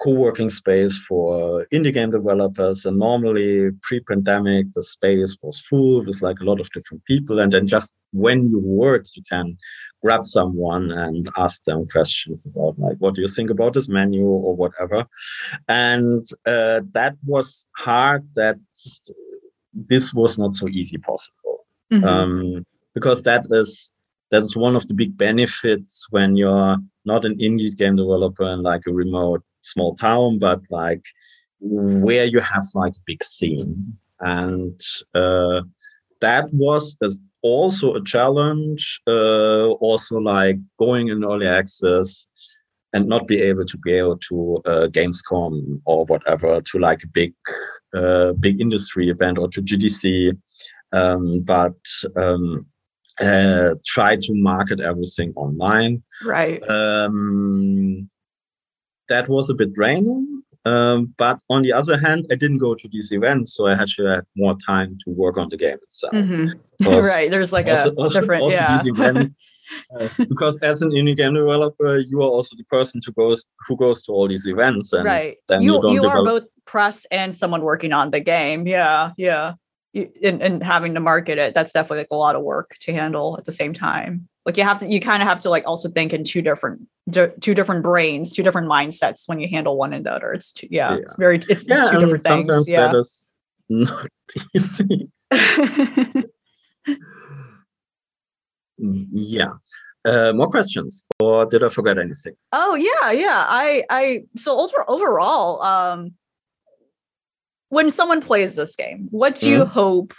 co-working space for indie game developers and normally pre-pandemic the space was full with like a lot of different people and then just when you work you can grab someone and ask them questions about like what do you think about this menu or whatever and uh, that was hard that this was not so easy possible mm-hmm. um, because that is that's one of the big benefits when you're not an indie game developer in like a remote small town, but like where you have like a big scene. And uh, that was also a challenge, uh, also like going in early access and not be able to go to uh, Gamescom or whatever to like a big, uh, big industry event or to GDC, um, but um, uh, try to market everything online. Right. Um, that was a bit draining. Um, but on the other hand, I didn't go to these events, so I actually had more time to work on the game itself. Mm-hmm. right. There's like also, a also, different, also yeah. events uh, because as an indie game developer, you are also the person to goes who goes to all these events. And right. Then you you, you are both press and someone working on the game. Yeah, yeah. And, and having to market it, that's definitely like a lot of work to handle at the same time. Like you have to, you kind of have to like also think in two different, two different brains, two different mindsets when you handle one and the other. It's two, yeah, yeah. it's very, it's, yeah, it's two different sometimes things. Yeah. that is not easy. yeah. Uh, more questions, or did I forget anything? Oh yeah, yeah. I I so over overall, um, when someone plays this game, what do you mm-hmm. hope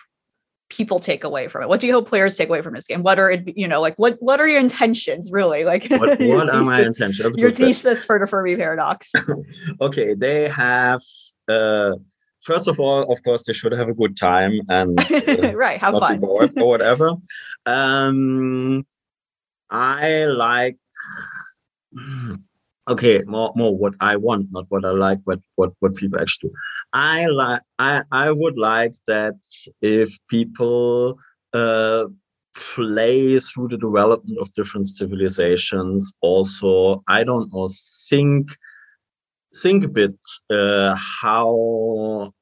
people take away from it? What do you hope players take away from this game? What are you know like what what are your intentions really? Like what, what are my intentions? Your thesis for the Fermi paradox. okay, they have uh first of all, of course, they should have a good time and uh, right, have fun or whatever. Um, I like. Okay, more more what I want, not what I like, but what what people actually do. I like. I I would like that if people uh, play through the development of different civilizations. Also, I don't know, think think a bit uh, how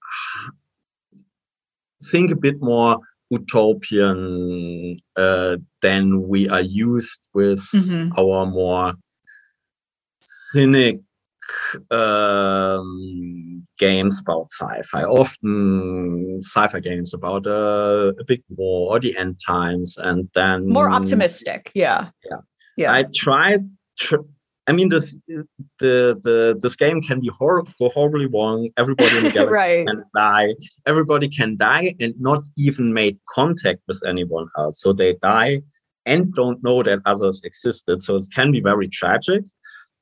think a bit more utopian uh, than we are used with mm-hmm. our more cynic um, games about sci-fi. Often sci-fi games about uh, a big war or the end times, and then more optimistic. Yeah, yeah, yeah. I tried. Tr- I mean, this the the this game can be hor- go horribly wrong. Everybody in the galaxy right. can die. Everybody can die and not even make contact with anyone else. So they die and don't know that others existed. So it can be very tragic,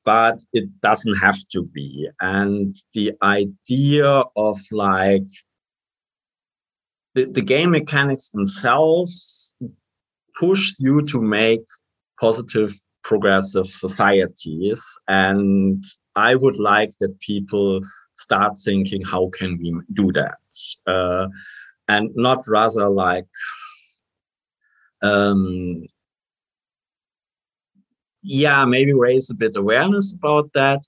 but it doesn't have to be. And the idea of like the, the game mechanics themselves push you to make positive progressive societies. And I would like that people start thinking, how can we do that? Uh, and not rather like, um, yeah, maybe raise a bit awareness about that.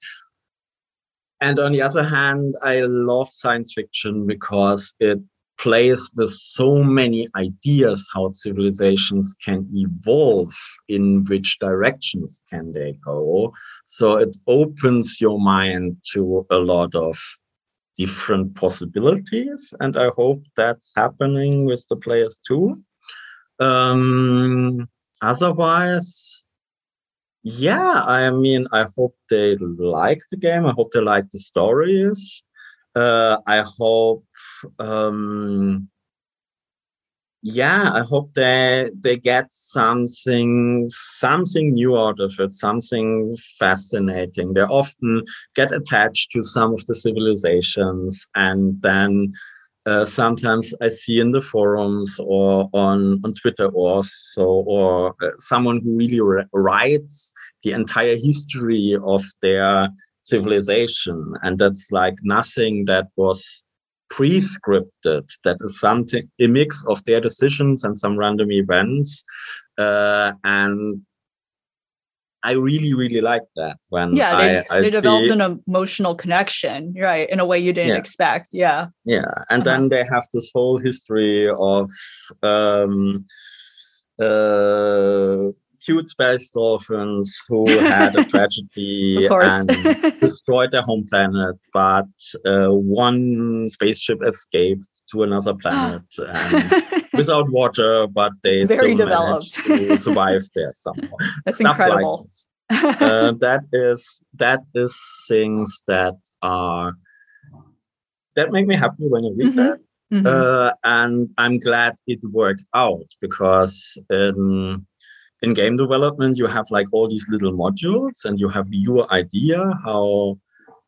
And on the other hand, I love science fiction because it plays with so many ideas how civilizations can evolve in which directions can they go so it opens your mind to a lot of different possibilities and i hope that's happening with the players too um, otherwise yeah i mean i hope they like the game i hope they like the stories uh, i hope um, yeah, I hope they they get something something new out of it, something fascinating. They often get attached to some of the civilizations, and then uh, sometimes I see in the forums or on on Twitter or so, or uh, someone who really writes the entire history of their civilization, and that's like nothing that was pre-scripted. That is something a mix of their decisions and some random events uh, and I really, really like that when yeah, they, I, I they developed an emotional connection, right, in a way you didn't yeah. expect. Yeah, yeah, and uh-huh. then they have this whole history of um, uh, cute space dolphins who had a tragedy and destroyed their home planet, but uh, one spaceship escaped to another planet without water, but they still managed to survive there somehow. That's Stuff incredible. Like uh, that is that is things that are that make me happy when I read mm-hmm. that. Mm-hmm. Uh, and I'm glad it worked out because in, in game development, you have like all these little modules and you have your idea how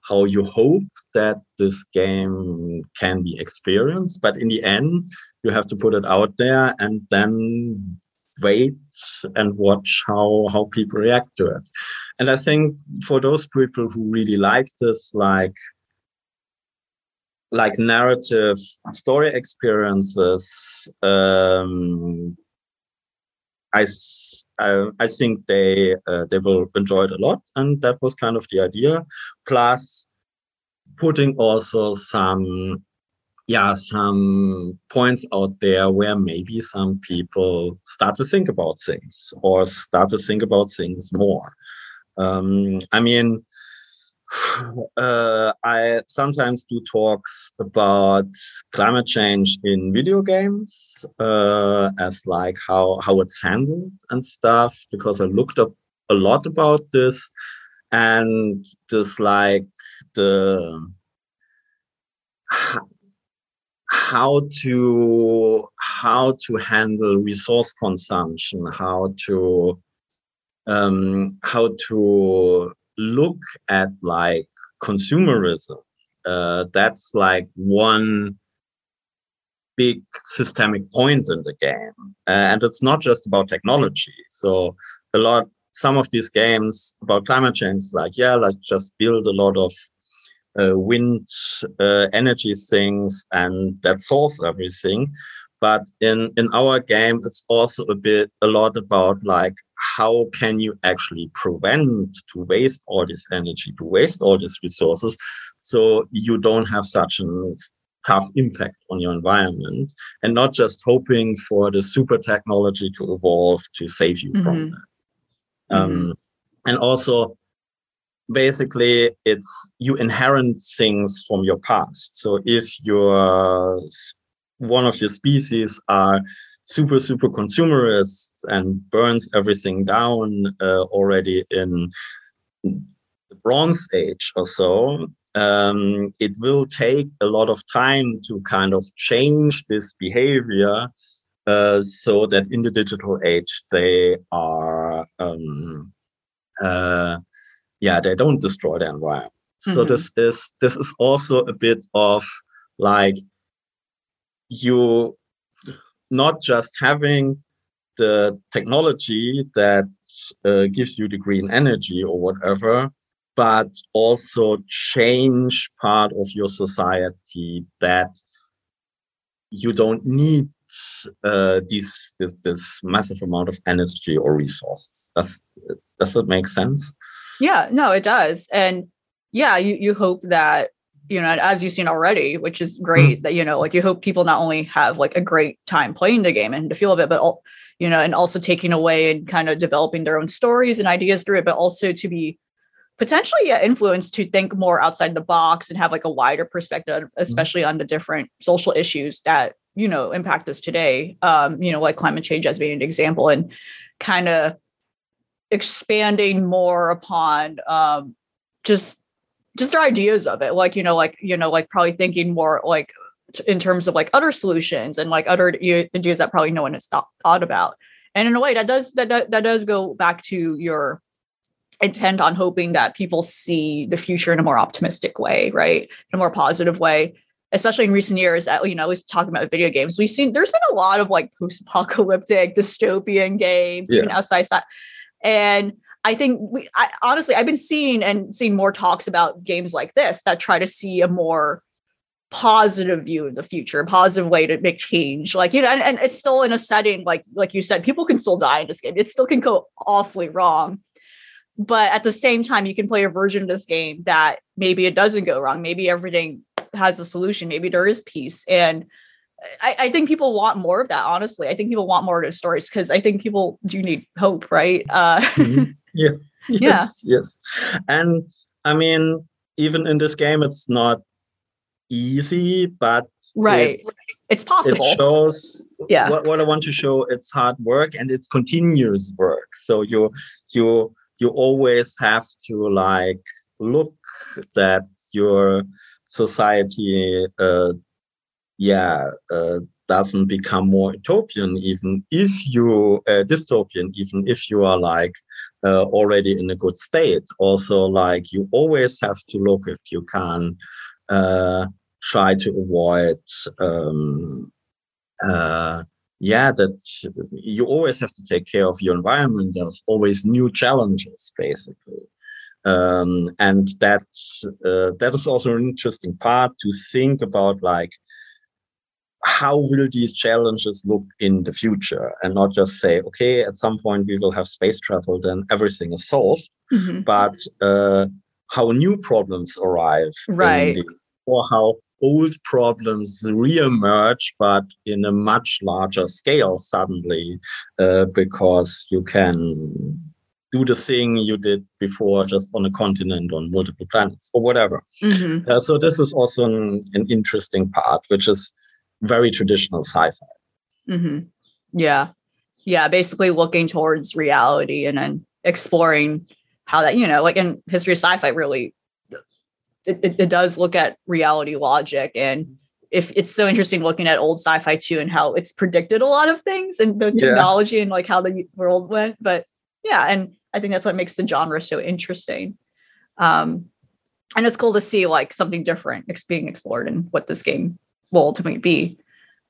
how you hope that this game can be experienced. But in the end, you have to put it out there and then wait and watch how how people react to it. And I think for those people who really like this, like like narrative story experiences um, I, I, I think they uh, they will enjoy it a lot and that was kind of the idea plus putting also some yeah some points out there where maybe some people start to think about things or start to think about things more. Um, i mean uh, I sometimes do talks about climate change in video games uh, as like how how it's handled and stuff because I looked up a lot about this and this like the how to how to handle resource consumption how to um, how to look at like consumerism, uh, that's like one big systemic point in the game. and it's not just about technology. So a lot, some of these games about climate change, like, yeah, let's just build a lot of uh, wind uh, energy things and that solves everything but in in our game it's also a bit a lot about like how can you actually prevent to waste all this energy to waste all these resources so you don't have such a tough impact on your environment and not just hoping for the super technology to evolve to save you mm-hmm. from that um, mm-hmm. and also basically it's you inherit things from your past. So if you're one of your species are super super consumerists and burns everything down uh, already in the bronze age or so um, it will take a lot of time to kind of change this behavior uh, so that in the digital age they are um, uh, yeah they don't destroy the environment mm-hmm. so this is this is also a bit of like you not just having the technology that uh, gives you the green energy or whatever, but also change part of your society that you don't need uh, this, this this massive amount of energy or resources. Does does it make sense? Yeah, no, it does, and yeah, you you hope that you know, as you've seen already, which is great mm that, you know, like you hope people not only have like a great time playing the game and the feel of it, but, all, you know, and also taking away and kind of developing their own stories and ideas through it, but also to be potentially yeah, influenced to think more outside the box and have like a wider perspective, mm. especially mm on the different social issues that, you know, impact us today. Um, you know, like climate change as being an example and kind of expanding more upon um, just just our ideas of it like you know like you know like probably thinking more like in terms of like other solutions and like other ideas that probably no one has thought, thought about and in a way that does that, that that does go back to your intent on hoping that people see the future in a more optimistic way right in a more positive way especially in recent years that you know at least talking about video games we've seen there's been a lot of like post-apocalyptic dystopian games yeah. even outside that and I think we I, honestly I've been seeing and seeing more talks about games like this that try to see a more positive view of the future, a positive way to make change. Like, you know, and, and it's still in a setting like like you said, people can still die in this game. It still can go awfully wrong. But at the same time, you can play a version of this game that maybe it doesn't go wrong. Maybe everything has a solution. Maybe there is peace. And I, I, think people want more of that. Honestly, I think people want more of those stories because I think people do need hope, right? Uh, mm-hmm. Yeah. Yes, yeah. Yes. And I mean, even in this game, it's not easy, but right, it's, it's possible. It shows yeah what, what I want to show. It's hard work and it's continuous work. So you you you always have to like look that you're society, uh, yeah, uh, doesn't become more utopian, even if you uh, dystopian, even if you are like uh, already in a good state. Also, like you always have to look if you can uh, try to avoid. Um, uh, yeah, that you always have to take care of your environment. There's always new challenges, basically. Um, and that's uh, that is also an interesting part to think about like how will these challenges look in the future and not just say okay at some point we will have space travel then everything is solved mm-hmm. but uh, how new problems arrive right or how old problems reemerge, but in a much larger scale suddenly, uh, because you can do the thing you did before just on a continent on multiple planets or whatever. Mm-hmm. Uh, so this is also an, an, interesting part, which is very traditional sci-fi. Mm-hmm. Yeah, yeah. Basically, looking towards reality and then exploring how that you know, like in history of sci-fi, really it, it, it does look at reality logic and if it's so interesting looking at old sci-fi too and how it's predicted a lot of things and the technology yeah. and like how the world went but yeah and i think that's what makes the genre so interesting um and it's cool to see like something different being explored and what this game will ultimately be.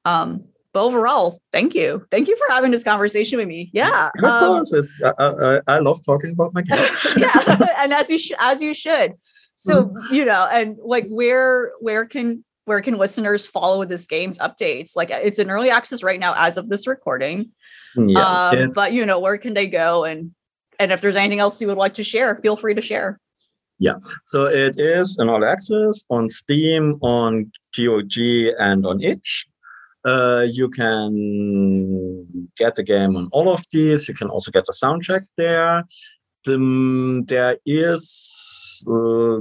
Um but overall thank you. Thank you for having this conversation with me. Yeah of um, course it's I, I, I, love talking about my game yeah and as you sh- as you should. So mm-hmm. you know and like where where can where can listeners follow this game's updates? Like it's in early access right now as of this recording. Yeah, um, but you know where can they go? And and if there's anything else you would like to share feel free to share yeah. So it is in all access on steam on gog and on itch. Uh, you can get the game on all of these. You can also get the soundtrack there. The, there is uh,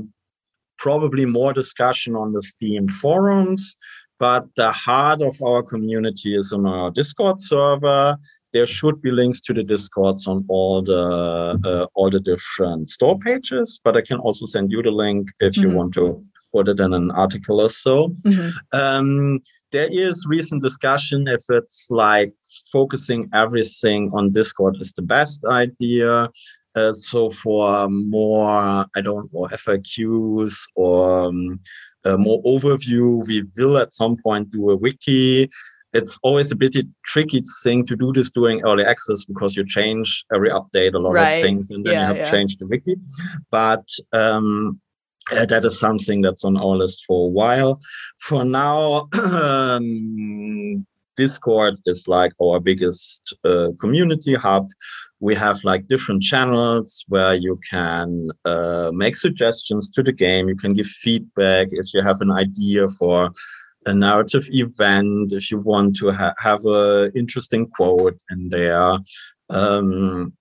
probably more discussion on the Steam forums, but the heart of our community is on our Discord server. There should be links to the Discords on all the uh, all the different store pages, but I can also send you the link if mm-hmm. you want to put it in an article or so. Mm-hmm. Um, there is recent discussion if it's like focusing everything on Discord is the best idea. Uh, so for more, I don't know, FAQs or um, uh, more overview, we will at some point do a wiki. It's always a bit tricky thing to do this during early access because you change every update a lot right. of things and then yeah, you have yeah. to change the wiki. But um, uh, that is something that's on our list for a while. For now, um, Discord is like our biggest uh, community hub we have like different channels where you can uh, make suggestions to the game you can give feedback if you have an idea for a narrative event if you want to ha- have a interesting quote in there um,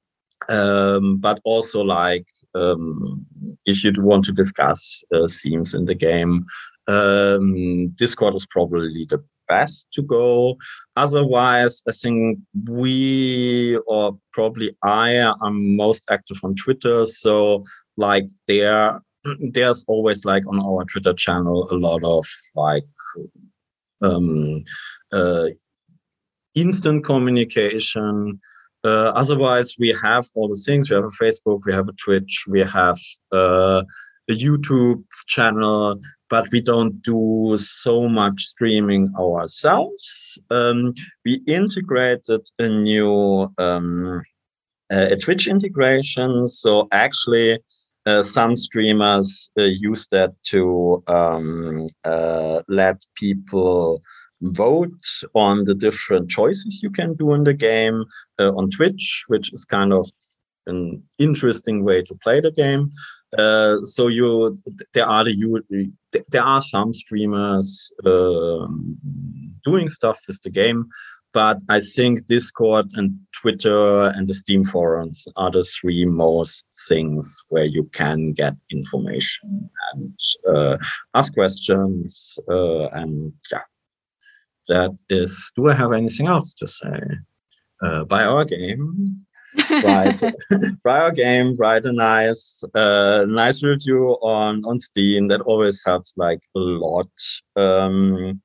um, but also like um, if you want to discuss uh, themes in the game um, discord is probably the best to go. Otherwise, I think we or probably I am most active on Twitter. So like there, there's always like on our Twitter channel a lot of like um, uh, instant communication. Uh, otherwise, we have all the things. We have a Facebook, we have a Twitch, we have uh, a YouTube channel but we don't do so much streaming ourselves. Um, we integrated a new um, a Twitch integration. So actually, uh, some streamers uh, use that to um, uh, let people vote on the different choices you can do in the game uh, on Twitch, which is kind of an interesting way to play the game. Uh, so you there are the you there are some streamers uh, doing stuff with the game but i think discord and twitter and the steam forums are the three most things where you can get information and uh, ask questions uh, and yeah that is do i have anything else to say uh, buy our game write, write our game, write a nice, uh, nice review on on Steam. That always helps like a lot. Um,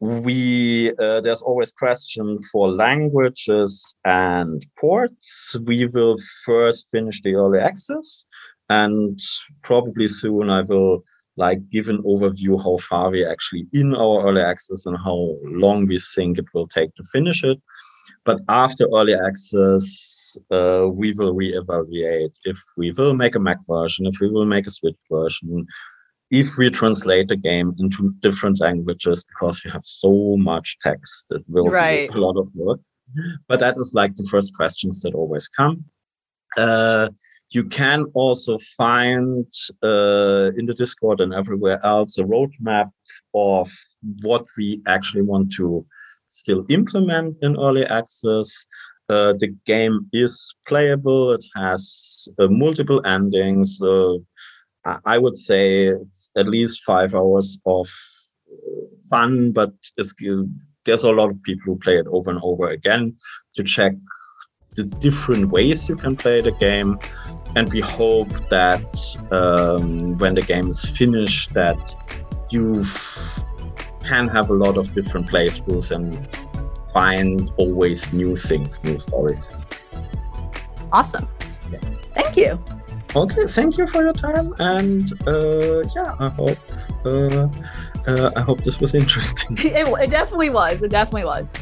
we uh, there's always question for languages and ports. We will first finish the early access, and probably soon I will like give an overview how far we actually in our early access and how long we think it will take to finish it. But after early access, uh, we will reevaluate if we will make a Mac version, if we will make a Switch version, if we translate the game into different languages, because we have so much text, it will right. be a lot of work. But that is like the first questions that always come. Uh, you can also find uh, in the Discord and everywhere else a roadmap of what we actually want to still implement in early access. Uh, the game is playable. It has uh, multiple endings. Uh, I would say it's at least five hours of fun, but there's a lot of people who play it over and over again to check the different ways you can play the game. And we hope that um, when the game is finished, that you can have a lot of different playthroughs and find always new things, new stories. Awesome. Thank you. Okay, thank you for your time, and uh, yeah, I hope uh, uh, I hope this was interesting. it, it definitely was. It definitely was.